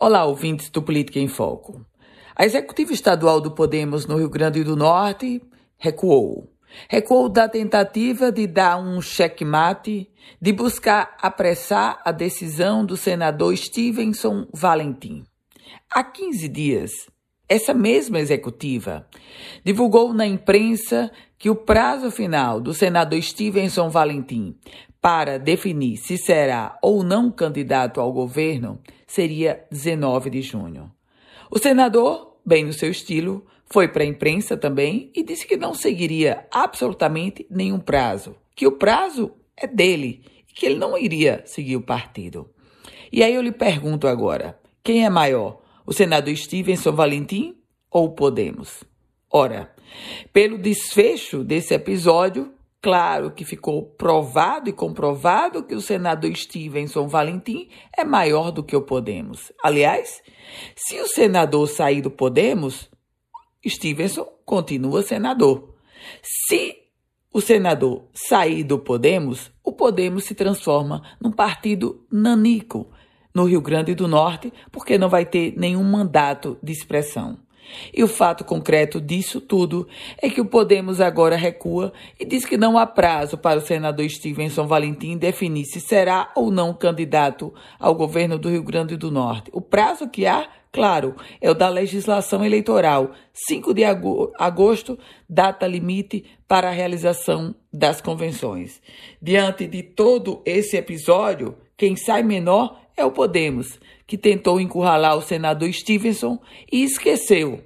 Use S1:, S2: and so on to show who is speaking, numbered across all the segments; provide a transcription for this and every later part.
S1: Olá, ouvintes do Política em Foco. A executiva estadual do Podemos no Rio Grande do Norte recuou. Recuou da tentativa de dar um checkmate, de buscar apressar a decisão do senador Stevenson Valentim. Há 15 dias, essa mesma executiva divulgou na imprensa que o prazo final do senador Stevenson Valentim para definir se será ou não candidato ao governo seria 19 de junho. O senador, bem no seu estilo, foi para a imprensa também e disse que não seguiria absolutamente nenhum prazo, que o prazo é dele e que ele não iria seguir o partido. E aí eu lhe pergunto agora: quem é maior, o senador Stevenson Valentim ou Podemos? Ora, pelo desfecho desse episódio, Claro que ficou provado e comprovado que o senador Stevenson Valentim é maior do que o Podemos. Aliás, se o senador sair do Podemos, Stevenson continua senador. Se o senador sair do Podemos, o Podemos se transforma num partido nanico no Rio Grande do Norte, porque não vai ter nenhum mandato de expressão. E o fato concreto disso tudo é que o Podemos agora recua e diz que não há prazo para o senador Stevenson Valentim definir se será ou não candidato ao governo do Rio Grande do Norte. O prazo que há, claro, é o da legislação eleitoral, 5 de agosto, data limite para a realização das convenções. Diante de todo esse episódio, quem sai menor é o Podemos, que tentou encurralar o senador Stevenson e esqueceu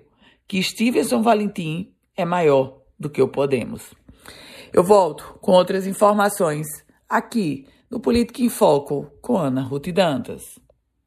S1: que Stevenson Valentim é maior do que o Podemos. Eu volto com outras informações aqui no Política em Foco com Ana Ruth Dantas.